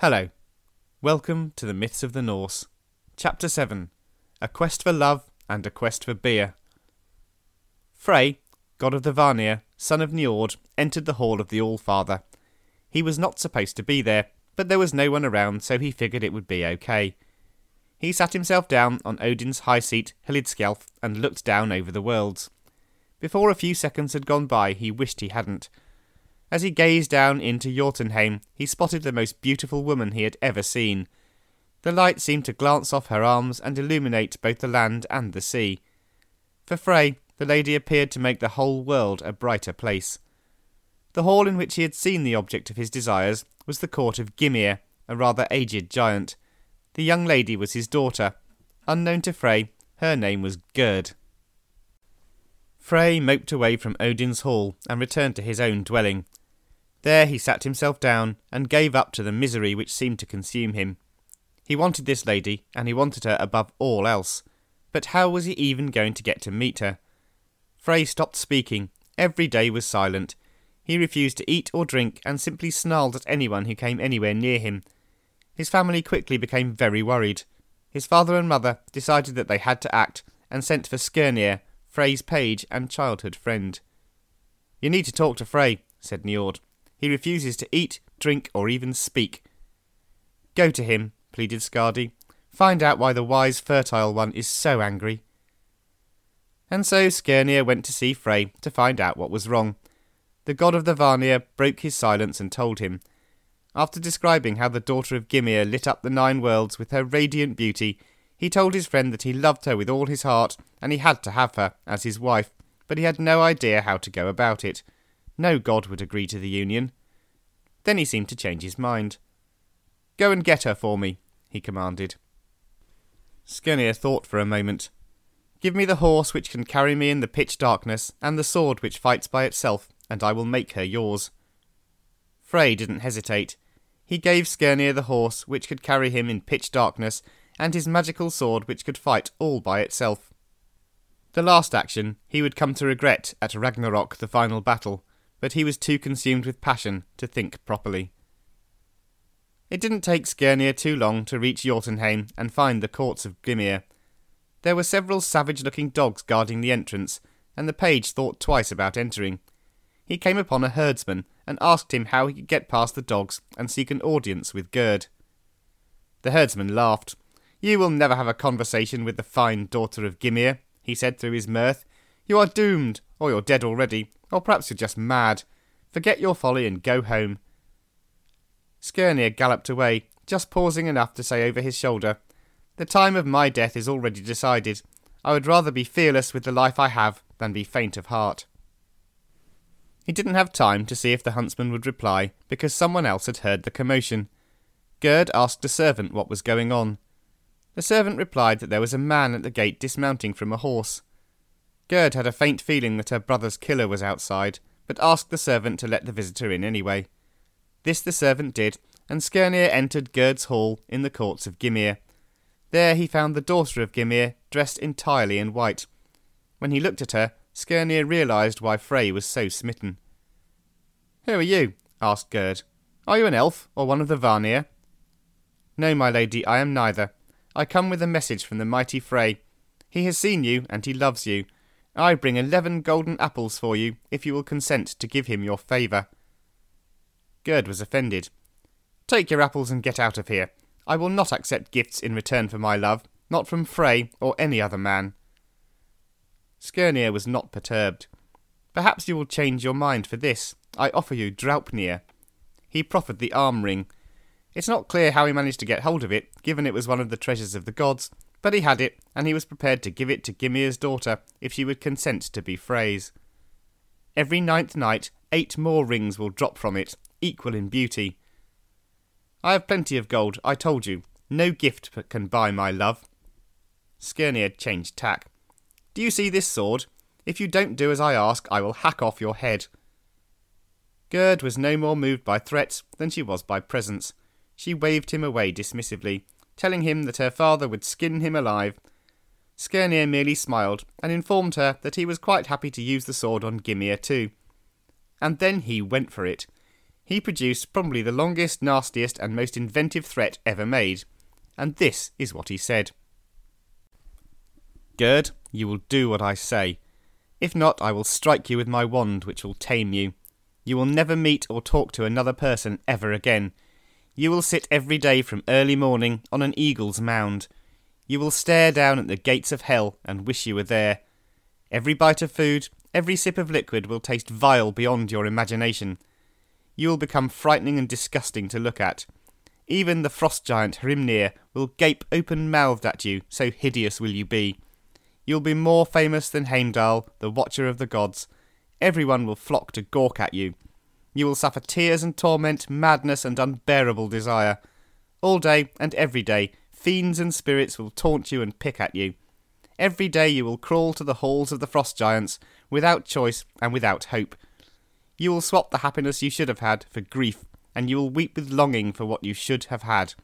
Hello. Welcome to the Myths of the Norse. Chapter 7 A Quest for Love and a Quest for Beer. Frey, god of the Vanir, son of Njord, entered the hall of the Allfather. He was not supposed to be there, but there was no one around, so he figured it would be okay. He sat himself down on Odin's high seat, Hlidskjalf, and looked down over the worlds. Before a few seconds had gone by, he wished he hadn't. As he gazed down into Jotunheim, he spotted the most beautiful woman he had ever seen. The light seemed to glance off her arms and illuminate both the land and the sea. For Frey, the lady appeared to make the whole world a brighter place. The hall in which he had seen the object of his desires was the court of Gymir, a rather aged giant. The young lady was his daughter. Unknown to Frey, her name was Gerd. Frey moped away from Odin's hall and returned to his own dwelling. There he sat himself down and gave up to the misery which seemed to consume him. He wanted this lady, and he wanted her above all else. But how was he even going to get to meet her? Frey stopped speaking. Every day was silent. He refused to eat or drink and simply snarled at anyone who came anywhere near him. His family quickly became very worried. His father and mother decided that they had to act and sent for Skirnir, Frey's page and childhood friend. You need to talk to Frey, said Njord. He refuses to eat, drink, or even speak. Go to him, pleaded Skadi. Find out why the wise, fertile one is so angry. And so Skirnir went to see Frey to find out what was wrong. The god of the Vanir broke his silence and told him. After describing how the daughter of Gymir lit up the nine worlds with her radiant beauty, he told his friend that he loved her with all his heart and he had to have her as his wife, but he had no idea how to go about it. No god would agree to the union. Then he seemed to change his mind. Go and get her for me, he commanded. Skirnir thought for a moment. Give me the horse which can carry me in the pitch darkness, and the sword which fights by itself, and I will make her yours. Frey didn't hesitate. He gave Skirnir the horse which could carry him in pitch darkness, and his magical sword which could fight all by itself. The last action he would come to regret at Ragnarok, the final battle, but he was too consumed with passion to think properly. It didn't take Skirnir too long to reach Jotunheim and find the courts of Gymir. There were several savage looking dogs guarding the entrance, and the page thought twice about entering. He came upon a herdsman and asked him how he could get past the dogs and seek an audience with Gerd. The herdsman laughed. You will never have a conversation with the fine daughter of Gymir, he said through his mirth. You are doomed, or you're dead already, or perhaps you're just mad. Forget your folly and go home. Skirnir galloped away, just pausing enough to say over his shoulder, The time of my death is already decided. I would rather be fearless with the life I have than be faint of heart. He didn't have time to see if the huntsman would reply, because someone else had heard the commotion. Gerd asked a servant what was going on. The servant replied that there was a man at the gate dismounting from a horse. Gerd had a faint feeling that her brother's killer was outside, but asked the servant to let the visitor in anyway. This the servant did, and Skirnir entered Gerd's hall in the courts of Gymir. There he found the daughter of Gymir, dressed entirely in white. When he looked at her, Skirnir realised why Frey was so smitten. Who are you? asked Gerd. Are you an elf, or one of the Vanir? No, my lady, I am neither. I come with a message from the mighty Frey. He has seen you, and he loves you. I bring eleven golden apples for you, if you will consent to give him your favour. Gerd was offended. Take your apples and get out of here. I will not accept gifts in return for my love, not from Frey or any other man. Skirnir was not perturbed. Perhaps you will change your mind for this. I offer you Draupnir. He proffered the arm ring. It's not clear how he managed to get hold of it, given it was one of the treasures of the gods, but he had it, and he was prepared to give it to Gymir's daughter if she would consent to be Frey's. Every ninth night, eight more rings will drop from it, equal in beauty. I have plenty of gold, I told you. No gift can buy my love. Skirnir changed tack. Do you see this sword? If you don't do as I ask, I will hack off your head. Gerd was no more moved by threats than she was by presents. She waved him away dismissively, telling him that her father would skin him alive. Skirnir merely smiled and informed her that he was quite happy to use the sword on Gymir too. And then he went for it. he produced probably the longest, nastiest, and most inventive threat ever made. And this is what he said Gerd, you will do what I say. If not, I will strike you with my wand, which will tame you. You will never meet or talk to another person ever again. You will sit every day from early morning on an eagle's mound. You will stare down at the gates of hell and wish you were there. Every bite of food, every sip of liquid will taste vile beyond your imagination. You will become frightening and disgusting to look at. Even the frost giant Hrimnir will gape open mouthed at you, so hideous will you be. You'll be more famous than Heimdall, the Watcher of the Gods. Everyone will flock to gawk at you. You will suffer tears and torment, madness and unbearable desire. All day and every day, fiends and spirits will taunt you and pick at you. Every day you will crawl to the halls of the frost giants, without choice and without hope. You will swap the happiness you should have had for grief, and you will weep with longing for what you should have had.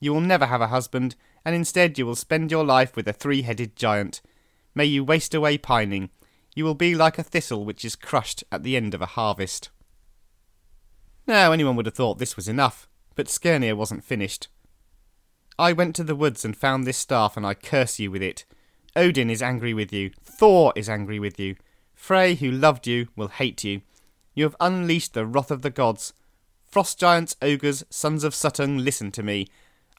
You will never have a husband, and instead you will spend your life with a three headed giant. May you waste away pining. You will be like a thistle which is crushed at the end of a harvest. Now, anyone would have thought this was enough, but Skirnir wasn't finished. I went to the woods and found this staff, and I curse you with it. Odin is angry with you. Thor is angry with you. Frey, who loved you, will hate you. You have unleashed the wrath of the gods. Frost giants, ogres, sons of Suttung, listen to me.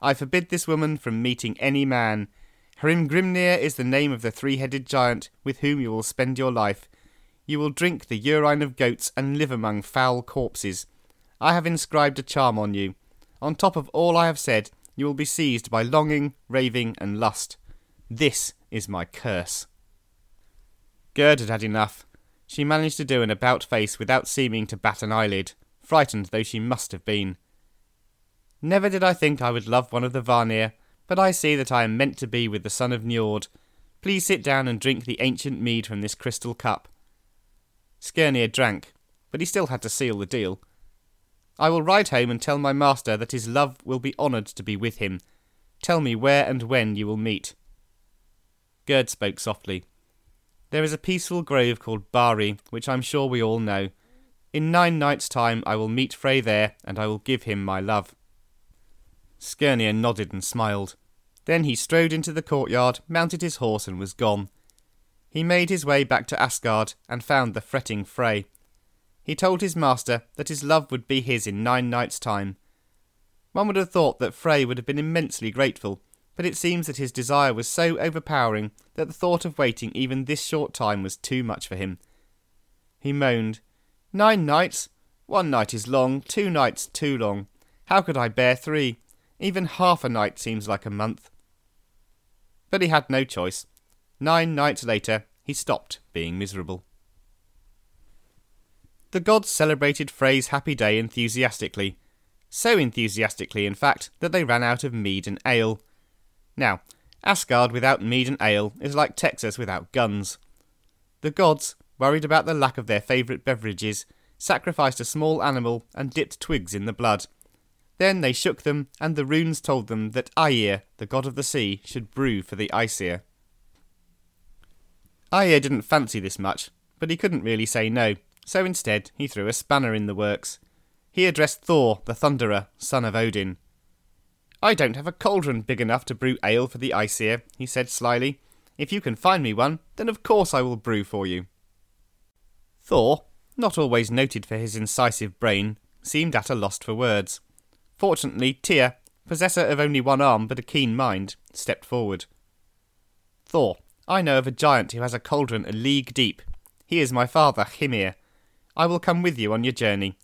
I forbid this woman from meeting any man. Hrimgrimnir is the name of the three headed giant with whom you will spend your life. You will drink the urine of goats and live among foul corpses. I have inscribed a charm on you. On top of all I have said, you will be seized by longing, raving, and lust. This is my curse. Gerd had had enough. She managed to do an about face without seeming to bat an eyelid, frightened though she must have been. Never did I think I would love one of the Vanir, but I see that I am meant to be with the son of Njord. Please sit down and drink the ancient mead from this crystal cup. Skirnir drank, but he still had to seal the deal. I will ride home and tell my master that his love will be honoured to be with him. Tell me where and when you will meet. Gerd spoke softly. There is a peaceful grove called Bari, which I'm sure we all know. In nine nights' time I will meet Frey there, and I will give him my love. Skirnir nodded and smiled. Then he strode into the courtyard, mounted his horse, and was gone. He made his way back to Asgard and found the fretting Frey. He told his master that his love would be his in nine nights' time. One would have thought that Frey would have been immensely grateful, but it seems that his desire was so overpowering that the thought of waiting even this short time was too much for him. He moaned, Nine nights? One night is long, two nights too long. How could I bear three? Even half a night seems like a month. But he had no choice. Nine nights later, he stopped being miserable. The gods celebrated Frey's happy day enthusiastically. So enthusiastically, in fact, that they ran out of mead and ale. Now, Asgard without mead and ale is like Texas without guns. The gods, worried about the lack of their favourite beverages, sacrificed a small animal and dipped twigs in the blood, then they shook them, and the runes told them that Aegir, the god of the sea, should brew for the Aesir. Aegir didn't fancy this much, but he couldn't really say no, so instead he threw a spanner in the works. He addressed Thor, the Thunderer, son of Odin. I don't have a cauldron big enough to brew ale for the Aesir, he said slyly. If you can find me one, then of course I will brew for you. Thor, not always noted for his incisive brain, seemed at a loss for words. Fortunately, Tyr, possessor of only one arm but a keen mind, stepped forward. Thor, I know of a giant who has a cauldron a league deep. He is my father, Hymir. I will come with you on your journey.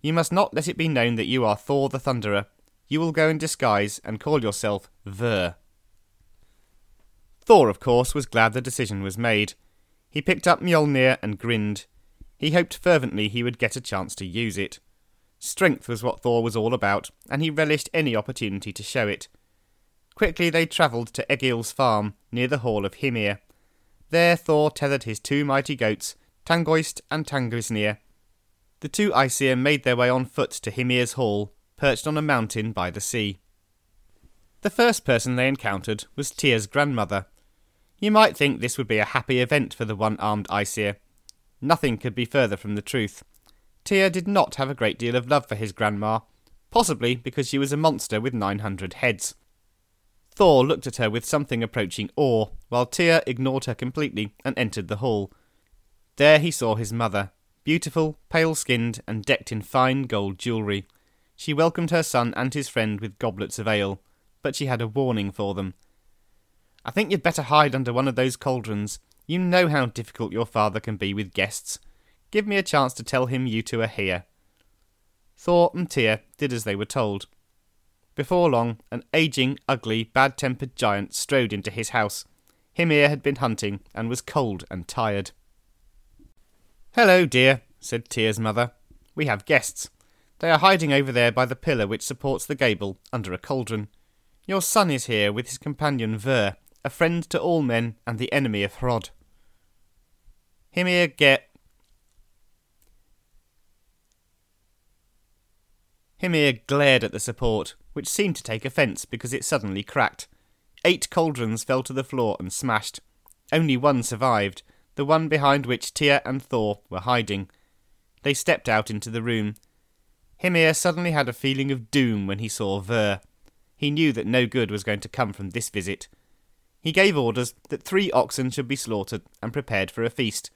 You must not let it be known that you are Thor the Thunderer. You will go in disguise and call yourself Ver. Thor, of course, was glad the decision was made. He picked up Mjolnir and grinned. He hoped fervently he would get a chance to use it. Strength was what Thor was all about, and he relished any opportunity to show it. Quickly they travelled to Egil's farm, near the hall of Hymir. There Thor tethered his two mighty goats, Tangoist and Tanngrisnir. The two Aesir made their way on foot to Hymir's hall, perched on a mountain by the sea. The first person they encountered was Tyr's grandmother. You might think this would be a happy event for the one armed Aesir. Nothing could be further from the truth. Tyr did not have a great deal of love for his grandma, possibly because she was a monster with 900 heads. Thor looked at her with something approaching awe, while Tyr ignored her completely and entered the hall. There he saw his mother, beautiful, pale skinned, and decked in fine gold jewellery. She welcomed her son and his friend with goblets of ale, but she had a warning for them. I think you'd better hide under one of those cauldrons. You know how difficult your father can be with guests. Give me a chance to tell him you two are here. Thor and Tyr did as they were told. Before long, an aging, ugly, bad tempered giant strode into his house. Hymir had been hunting and was cold and tired. Hello, dear, said Tyr's mother. We have guests. They are hiding over there by the pillar which supports the gable, under a cauldron. Your son is here with his companion Ver, a friend to all men and the enemy of Hrod. Hymir get. Hymir glared at the support, which seemed to take offence because it suddenly cracked. Eight cauldrons fell to the floor and smashed. Only one survived, the one behind which Tyr and Thor were hiding. They stepped out into the room. Hymir suddenly had a feeling of doom when he saw Ver. He knew that no good was going to come from this visit. He gave orders that three oxen should be slaughtered and prepared for a feast.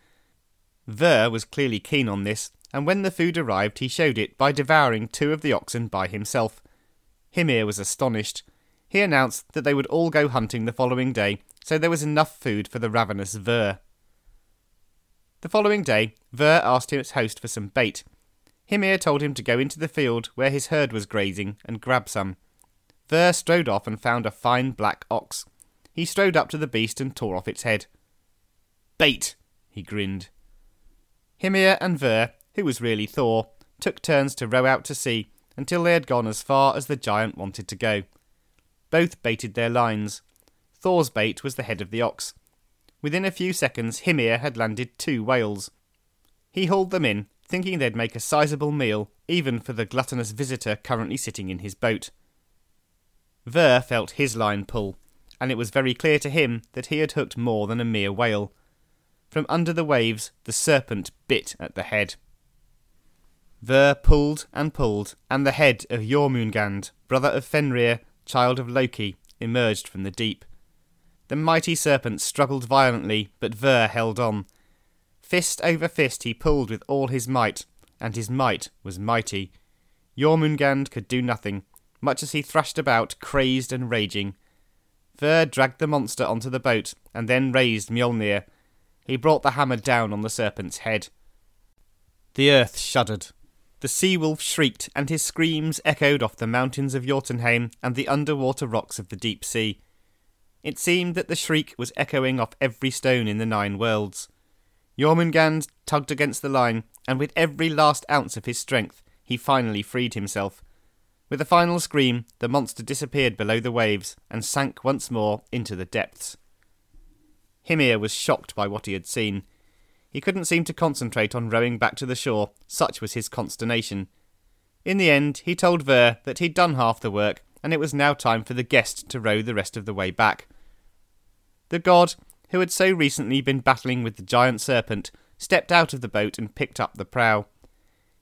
Ver was clearly keen on this, and when the food arrived, he showed it by devouring two of the oxen by himself. Hymir was astonished. He announced that they would all go hunting the following day, so there was enough food for the ravenous Ver. The following day, Ver asked his host for some bait. Hymir told him to go into the field where his herd was grazing and grab some. Ver strode off and found a fine black ox. He strode up to the beast and tore off its head. Bait! he grinned. Hymir and Ver, who was really Thor, took turns to row out to sea until they had gone as far as the giant wanted to go. Both baited their lines. Thor's bait was the head of the ox. Within a few seconds, Hymir had landed two whales. He hauled them in, thinking they'd make a sizable meal, even for the gluttonous visitor currently sitting in his boat. Ver felt his line pull, and it was very clear to him that he had hooked more than a mere whale. From under the waves, the serpent bit at the head. Ver pulled and pulled, and the head of Jormungand, brother of Fenrir, child of Loki, emerged from the deep. The mighty serpent struggled violently, but Ver held on. Fist over fist he pulled with all his might, and his might was mighty. Jormungand could do nothing, much as he thrashed about, crazed and raging. Ver dragged the monster onto the boat, and then raised Mjolnir. He brought the hammer down on the serpent's head. The earth shuddered. The sea wolf shrieked, and his screams echoed off the mountains of Jotunheim and the underwater rocks of the deep sea. It seemed that the shriek was echoing off every stone in the nine worlds. Jormungand tugged against the line, and with every last ounce of his strength, he finally freed himself. With a final scream, the monster disappeared below the waves and sank once more into the depths. Hymir was shocked by what he had seen. He couldn't seem to concentrate on rowing back to the shore, such was his consternation. In the end, he told Ver that he'd done half the work and it was now time for the guest to row the rest of the way back. The god, who had so recently been battling with the giant serpent, stepped out of the boat and picked up the prow.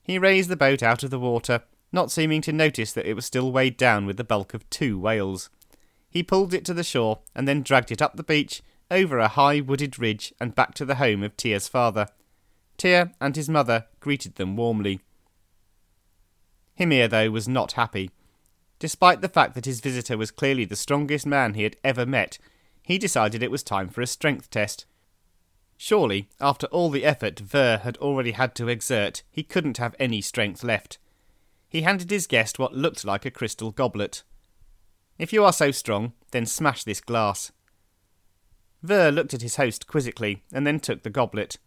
He raised the boat out of the water, not seeming to notice that it was still weighed down with the bulk of two whales. He pulled it to the shore and then dragged it up the beach, over a high wooded ridge, and back to the home of Tyr's father. Tyr and his mother greeted them warmly. Hymir, though, was not happy. Despite the fact that his visitor was clearly the strongest man he had ever met, he decided it was time for a strength test. Surely, after all the effort Ver had already had to exert, he couldn't have any strength left. He handed his guest what looked like a crystal goblet. If you are so strong, then smash this glass. Ver looked at his host quizzically and then took the goblet.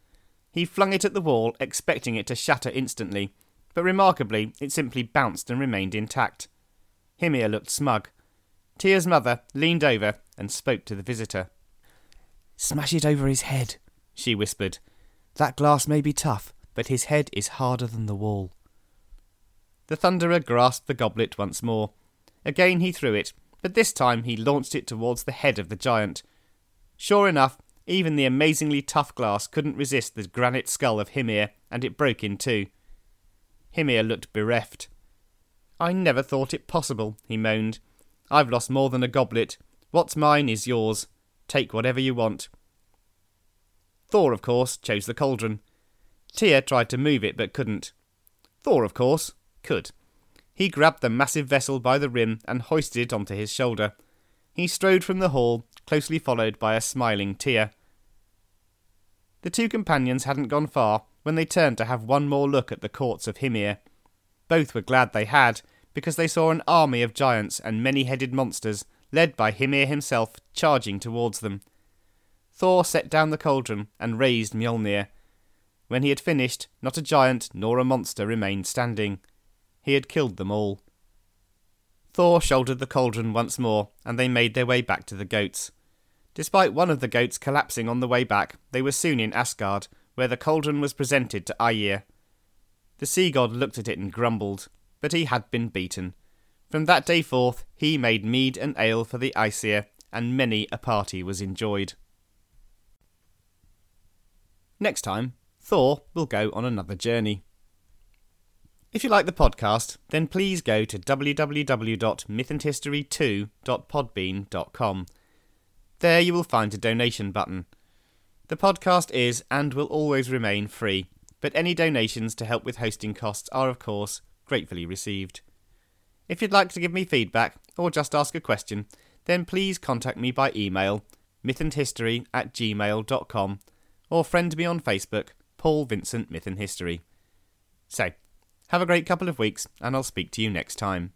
He flung it at the wall, expecting it to shatter instantly, but remarkably, it simply bounced and remained intact. Hymir looked smug. Tyr's mother leaned over and spoke to the visitor. Smash it over his head, she whispered. That glass may be tough, but his head is harder than the wall. The Thunderer grasped the goblet once more. Again he threw it, but this time he launched it towards the head of the giant. Sure enough, even the amazingly tough glass couldn't resist the granite skull of Hymir, and it broke in two. Hymir looked bereft. I never thought it possible, he moaned. I've lost more than a goblet. What's mine is yours. Take whatever you want. Thor, of course, chose the cauldron. Tyr tried to move it but couldn't. Thor, of course, could. He grabbed the massive vessel by the rim and hoisted it onto his shoulder. He strode from the hall, closely followed by a smiling Tyr. The two companions hadn't gone far when they turned to have one more look at the courts of Hymir. Both were glad they had, because they saw an army of giants and many headed monsters, led by Hymir himself, charging towards them. Thor set down the cauldron and raised Mjolnir. When he had finished, not a giant nor a monster remained standing. He had killed them all. Thor shouldered the cauldron once more, and they made their way back to the goats. Despite one of the goats collapsing on the way back, they were soon in Asgard, where the cauldron was presented to Aegir. The sea god looked at it and grumbled, but he had been beaten. From that day forth, he made mead and ale for the Aesir, and many a party was enjoyed. Next time, Thor will go on another journey. If you like the podcast, then please go to www.mythandhistory2.podbean.com. There you will find a donation button. The podcast is and will always remain free, but any donations to help with hosting costs are, of course, gratefully received. If you'd like to give me feedback or just ask a question, then please contact me by email mythandhistory at gmail.com or friend me on Facebook, Paul Vincent Myth and History. So, have a great couple of weeks, and I'll speak to you next time.